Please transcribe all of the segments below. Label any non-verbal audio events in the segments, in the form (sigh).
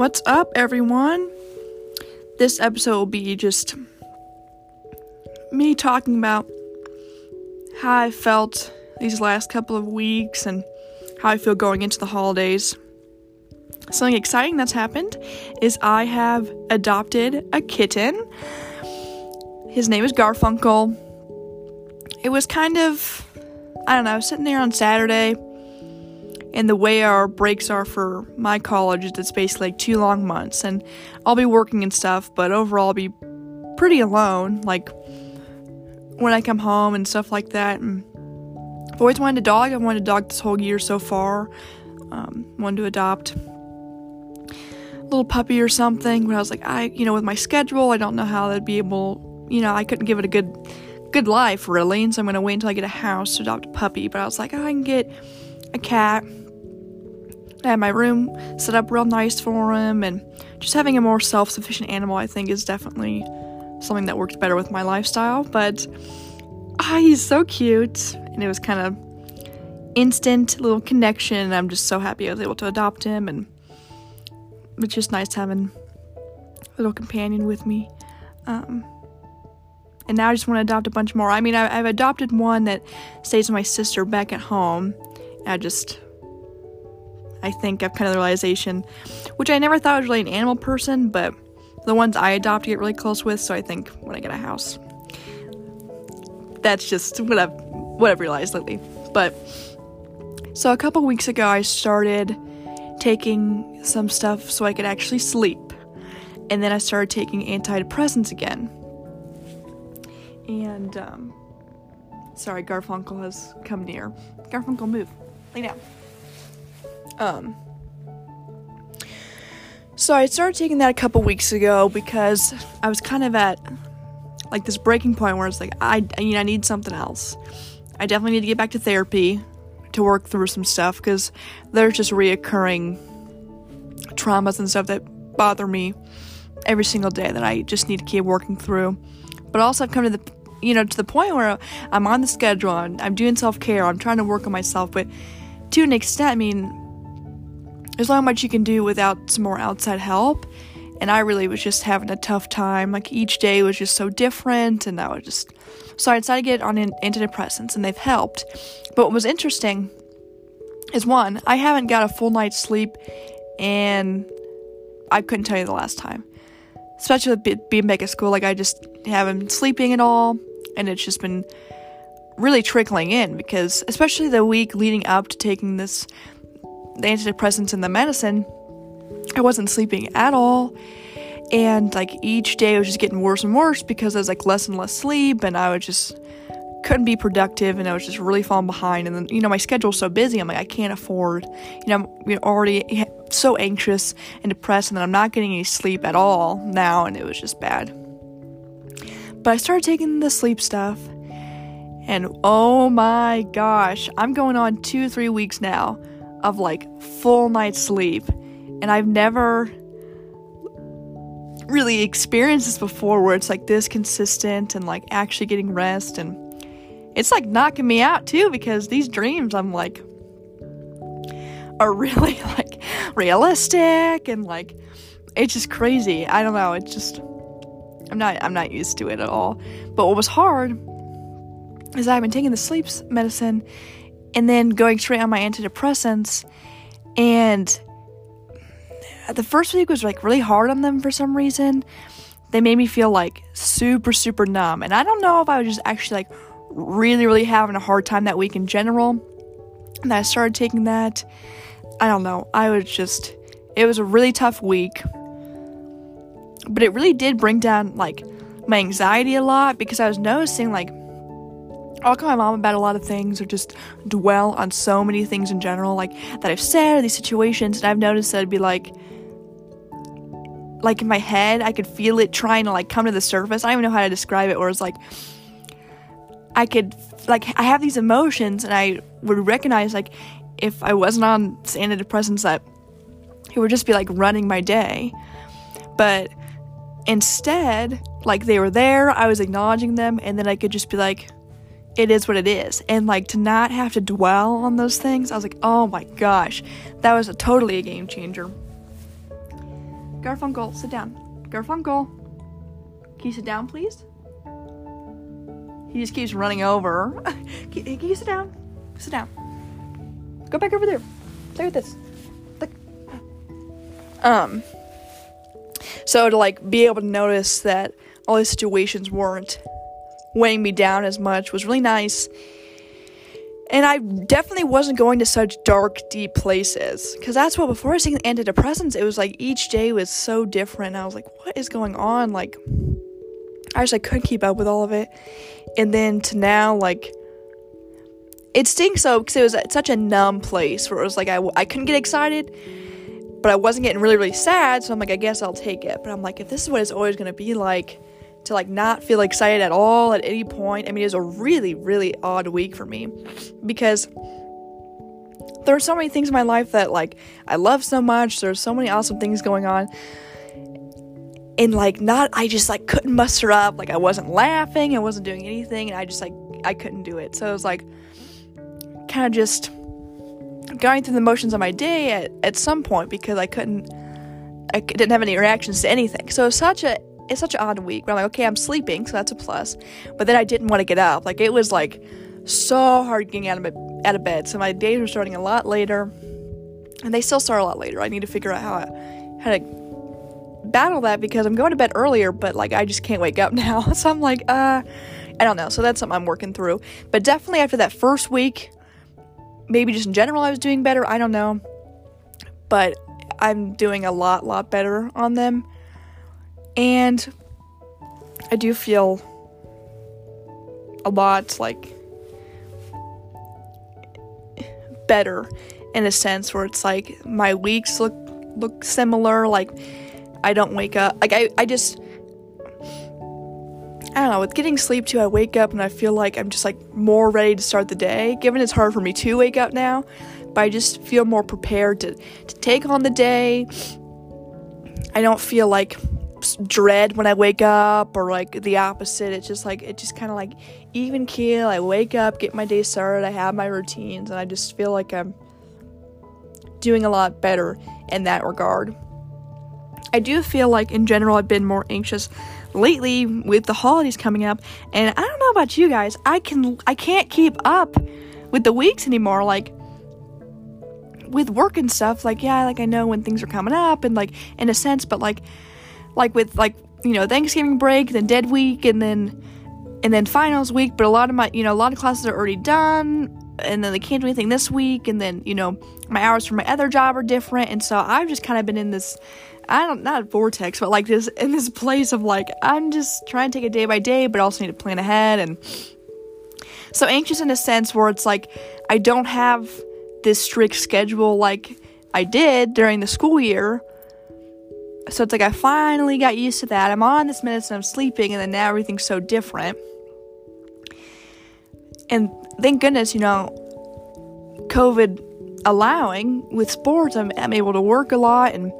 What's up, everyone? This episode will be just me talking about how I felt these last couple of weeks and how I feel going into the holidays. Something exciting that's happened is I have adopted a kitten. His name is Garfunkel. It was kind of, I don't know, I was sitting there on Saturday and the way our breaks are for my college is it's basically like two long months. And i'll be working and stuff but overall i'll be pretty alone like when i come home and stuff like that. And i've always wanted a dog. I wanted a dog this whole year so far. Um, wanted to adopt a little puppy or something but i was like i you know with my schedule i don't know how i'd be able you know i couldn't give it a good good life really. And so i'm going to wait until i get a house to adopt a puppy. But i was like oh, i can get a cat I had my room set up real nice for him, and just having a more self sufficient animal, I think, is definitely something that works better with my lifestyle. But ah, he's so cute, and it was kind of instant little connection. I'm just so happy I was able to adopt him, and it's just nice having a little companion with me. Um, and now I just want to adopt a bunch more. I mean, I, have adopted one that stays with my sister back at home. I just I think I've kind of the realization, which I never thought was really an animal person, but the ones I adopt get really close with. So I think when I get a house, that's just what I've what I've realized lately. But so a couple weeks ago, I started taking some stuff so I could actually sleep, and then I started taking antidepressants again. And um, sorry, Garfunkel has come near. Garfunkel, move, lay down. Um, so I started taking that a couple weeks ago because I was kind of at like this breaking point where it's like I you know I need something else. I definitely need to get back to therapy to work through some stuff because there's just reoccurring traumas and stuff that bother me every single day that I just need to keep working through. But also I've come to the you know to the point where I'm on the schedule and I'm doing self care. I'm trying to work on myself, but to an extent, I mean, there's not much you can do without some more outside help. And I really was just having a tough time. Like each day was just so different, and I was just so I decided to get on antidepressants, and they've helped. But what was interesting is one, I haven't got a full night's sleep, and I couldn't tell you the last time. Especially being back at school, like I just haven't been sleeping at all, and it's just been really trickling in because, especially the week leading up to taking this the antidepressants and the medicine, I wasn't sleeping at all. And like each day was just getting worse and worse because I was like less and less sleep and I was just couldn't be productive and I was just really falling behind. And then, you know, my schedule's so busy. I'm like, I can't afford, you know, I'm already so anxious and depressed and then I'm not getting any sleep at all now. And it was just bad. But I started taking the sleep stuff and oh my gosh, I'm going on two, three weeks now of like full night's sleep. And I've never really experienced this before where it's like this consistent and like actually getting rest and it's like knocking me out too because these dreams I'm like are (laughs) really like realistic and like it's just crazy. I don't know, it's just I'm not I'm not used to it at all. But what was hard is I've been taking the sleep medicine and then going straight on my antidepressants. And the first week was like really hard on them for some reason. They made me feel like super, super numb. And I don't know if I was just actually like really, really having a hard time that week in general. And I started taking that. I don't know. I was just, it was a really tough week. But it really did bring down like my anxiety a lot because I was noticing like I'll call my mom about a lot of things or just dwell on so many things in general, like that I've said or these situations, and I've noticed that it'd be like like in my head, I could feel it trying to like come to the surface. I don't even know how to describe it, or it's like I could like I have these emotions and I would recognize like if I wasn't on antidepressants that it would just be like running my day. But instead, like they were there, I was acknowledging them, and then I could just be like, it is what it is. And like to not have to dwell on those things, I was like, oh my gosh, that was a totally a game changer. Garfunkel, sit down. Garfunkel. Can you sit down, please? He just keeps running over. (laughs) can, can you sit down? Sit down. Go back over there. Play with this. Um. So to like be able to notice that all these situations weren't weighing me down as much was really nice. And I definitely wasn't going to such dark, deep places. Because that's what, before I was taking antidepressants, it was like each day was so different. I was like, what is going on? Like, I just like couldn't keep up with all of it. And then to now, like, it stinks though because it was such a numb place where it was like I, I couldn't get excited, but I wasn't getting really, really sad. So I'm like, I guess I'll take it. But I'm like, if this is what it's always going to be like, to like not feel excited at all at any point. I mean, it was a really, really odd week for me because there are so many things in my life that like I love so much. There's so many awesome things going on. And like not I just like couldn't muster up. Like I wasn't laughing, I wasn't doing anything, and I just like I couldn't do it. So it was like kind of just going through the motions of my day at, at some point because I couldn't I didn't have any reactions to anything. So it was such a it's such an odd week where I'm like, okay, I'm sleeping, so that's a plus. But then I didn't want to get up. Like it was like so hard getting out of out of bed. So my days were starting a lot later, and they still start a lot later. I need to figure out how I, how to battle that because I'm going to bed earlier, but like I just can't wake up (laughs) now. so I'm like, uh, I don't know. So that's something I'm working through. But definitely after that first week, maybe just in general, I was doing better. I don't know, but I'm doing a lot, lot better on them. And I do feel a lot like better in a sense where it's like my weeks look look similar like I don't wake up like I, I just I don't know, with getting sleep too, I wake up and I feel like I'm just like more ready to start the day. Given it's hard for me to wake up now, but I just feel more prepared to, to take on the day. I don't feel like dread when I wake up or like the opposite. It's just like it just kind of like even keel. I wake up, get my day started, I have my routines, and I just feel like I'm doing a lot better in that regard. I do feel like in general I've been more anxious lately with the holidays coming up, and I don't know about you guys. I can I can't keep up with the weeks anymore. Like with work and stuff. Like yeah, like I know when things are coming up, and like in a sense, but like like with like you know Thanksgiving break, then dead week, and then and then finals week. But a lot of my you know a lot of classes are already done, and then they can't do anything this week. And then you know my hours for my other job are different, and so I've just kind of been in this. I don't not vortex, but like this in this place of like I'm just trying to take it day by day, but also need to plan ahead and so anxious in a sense where it's like I don't have this strict schedule like I did during the school year so it's like I finally got used to that. I'm on this medicine, I'm sleeping, and then now everything's so different. And thank goodness, you know, COVID allowing with sports, I'm, I'm able to work a lot and,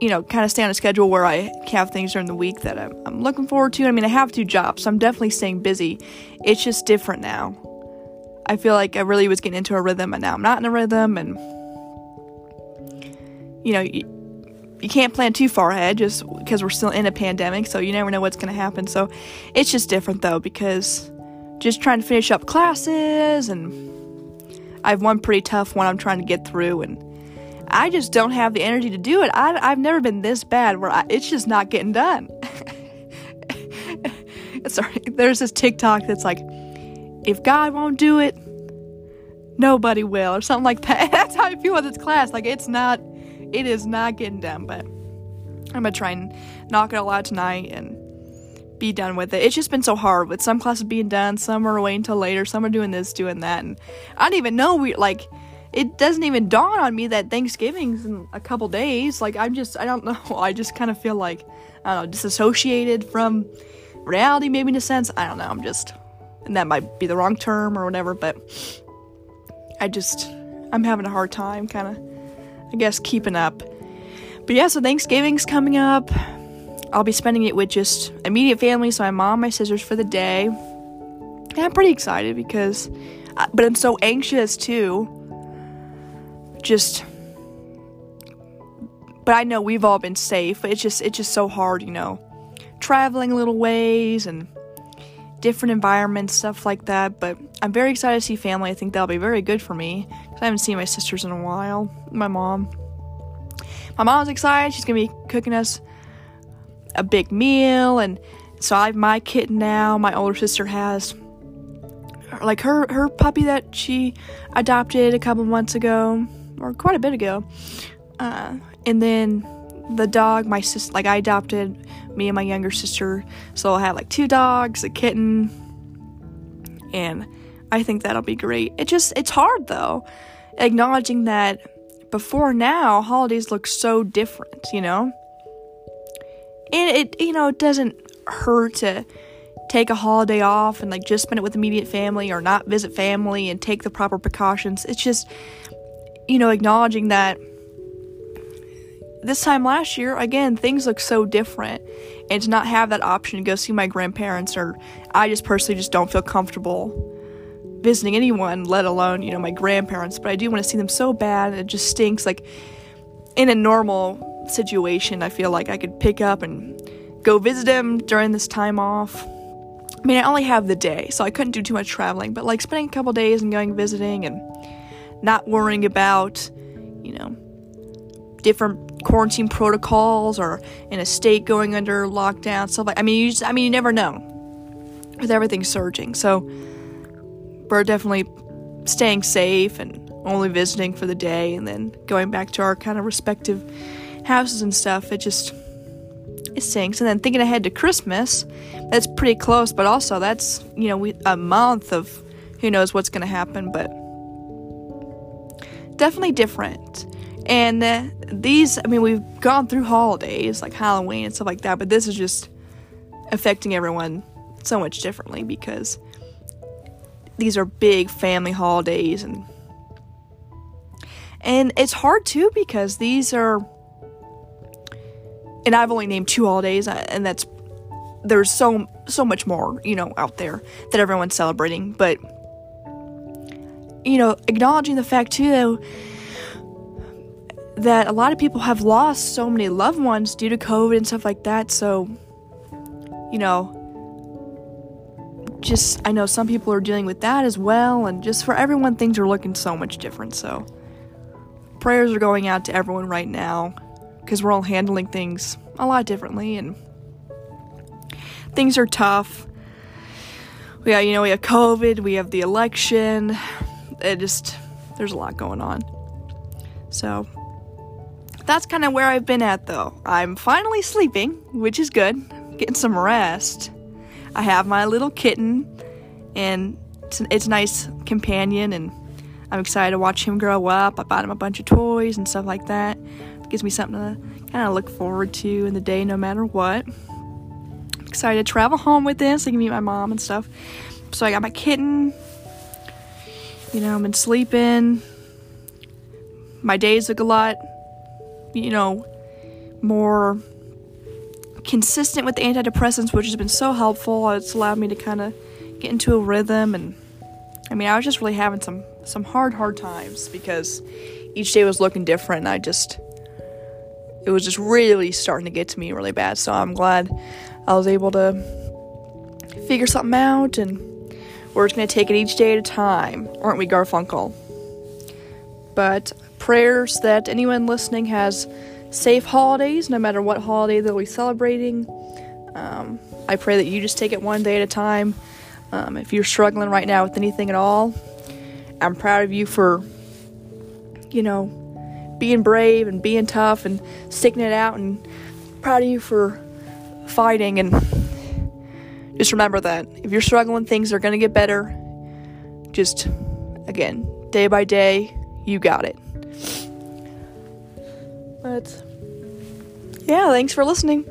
you know, kind of stay on a schedule where I have things during the week that I'm, I'm looking forward to. I mean, I have two jobs, so I'm definitely staying busy. It's just different now. I feel like I really was getting into a rhythm, and now I'm not in a rhythm, and, you know, you can't plan too far ahead just because we're still in a pandemic, so you never know what's going to happen. So it's just different though because just trying to finish up classes and I have one pretty tough one I'm trying to get through and I just don't have the energy to do it. I, have never been this bad where I, it's just not getting done. (laughs) Sorry, there's this TikTok that's like, if God won't do it, nobody will, or something like that. (laughs) That's how I feel with this class. Like, it's not it is not getting done, but I'm gonna try and knock it all out tonight and be done with it. It's just been so hard with some classes being done, some are waiting until later, some are doing this, doing that, and I don't even know we like it doesn't even dawn on me that Thanksgiving's in a couple days. Like I'm just I don't (laughs) know. I just kind of feel like I don't know, disassociated from reality maybe in a sense. I don't know. I'm just and that might be the wrong term or whatever, but I just I'm having a hard time kind of I guess, keeping up. But yeah, so Thanksgiving's coming up. I'll be spending it with just immediate family, so my mom, my sisters for the day. And I'm pretty excited because, uh, but I'm so anxious too. Just but I know we've all been safe. but It's just it's just so hard, you know, traveling little ways and different environments, stuff like that. But I'm very excited to see family. I think that'll be very good for me because I haven't seen my sisters in a while. My mom. My mom's excited. She's gonna be cooking us a big meal, and so I have my kitten now. My older sister has like her her puppy that she adopted a couple months ago or quite a bit ago. Uh, and then the dog my sister like I adopted me and my younger sister. So I'll have like two dogs, a kitten, and I think that'll be great. It just it's hard though, acknowledging that before now holidays look so different, you know? And it you know, it doesn't hurt to take a holiday off and like just spend it with immediate family or not visit family and take the proper precautions. It's just you know, acknowledging that this time last year, again, things look so different. And to not have that option to go see my grandparents, or I just personally just don't feel comfortable visiting anyone, let alone, you know, my grandparents. But I do want to see them so bad. It just stinks. Like, in a normal situation, I feel like I could pick up and go visit them during this time off. I mean, I only have the day, so I couldn't do too much traveling, but like spending a couple days and going visiting and not worrying about, you know, different quarantine protocols or in a state going under lockdown stuff like I mean you just, I mean you never know with everything surging. So we're definitely staying safe and only visiting for the day and then going back to our kind of respective houses and stuff. It just it stinks and then thinking ahead to Christmas that's pretty close but also that's you know we, a month of who knows what's going to happen but definitely different and these, I mean, we've gone through holidays like Halloween and stuff like that, but this is just affecting everyone so much differently because these are big family holidays and and it's hard too because these are and I've only named two holidays uh, and that's there's so so much more, you know, out there that everyone's celebrating, but you know, acknowledging the fact too though that a lot of people have lost so many loved ones due to COVID and stuff like that. So, you know, just I know some people are dealing with that as well, and just for everyone, things are looking so much different. So, prayers are going out to everyone right now because we're all handling things a lot differently, and things are tough. We got, you know, we have COVID, we have the election. It just, there's a lot going on. So, that's kind of where I've been at though. I'm finally sleeping, which is good. Getting some rest. I have my little kitten, and it's, it's a nice companion, and I'm excited to watch him grow up. I bought him a bunch of toys and stuff like that. It gives me something to kind of look forward to in the day, no matter what. I'm excited to travel home with this. I can meet my mom and stuff. So I got my kitten. You know, I've been sleeping. My days look a lot you know, more consistent with the antidepressants, which has been so helpful. It's allowed me to kind of get into a rhythm, and I mean, I was just really having some some hard, hard times because each day was looking different. And I just, it was just really starting to get to me really bad. So I'm glad I was able to figure something out, and we're just gonna take it each day at a time, aren't we, Garfunkel? But prayers that anyone listening has safe holidays, no matter what holiday they'll be celebrating. Um, I pray that you just take it one day at a time. Um, if you're struggling right now with anything at all, I'm proud of you for, you know, being brave and being tough and sticking it out, and proud of you for fighting. And just remember that if you're struggling, things are going to get better. Just, again, day by day, you got it. But yeah, thanks for listening.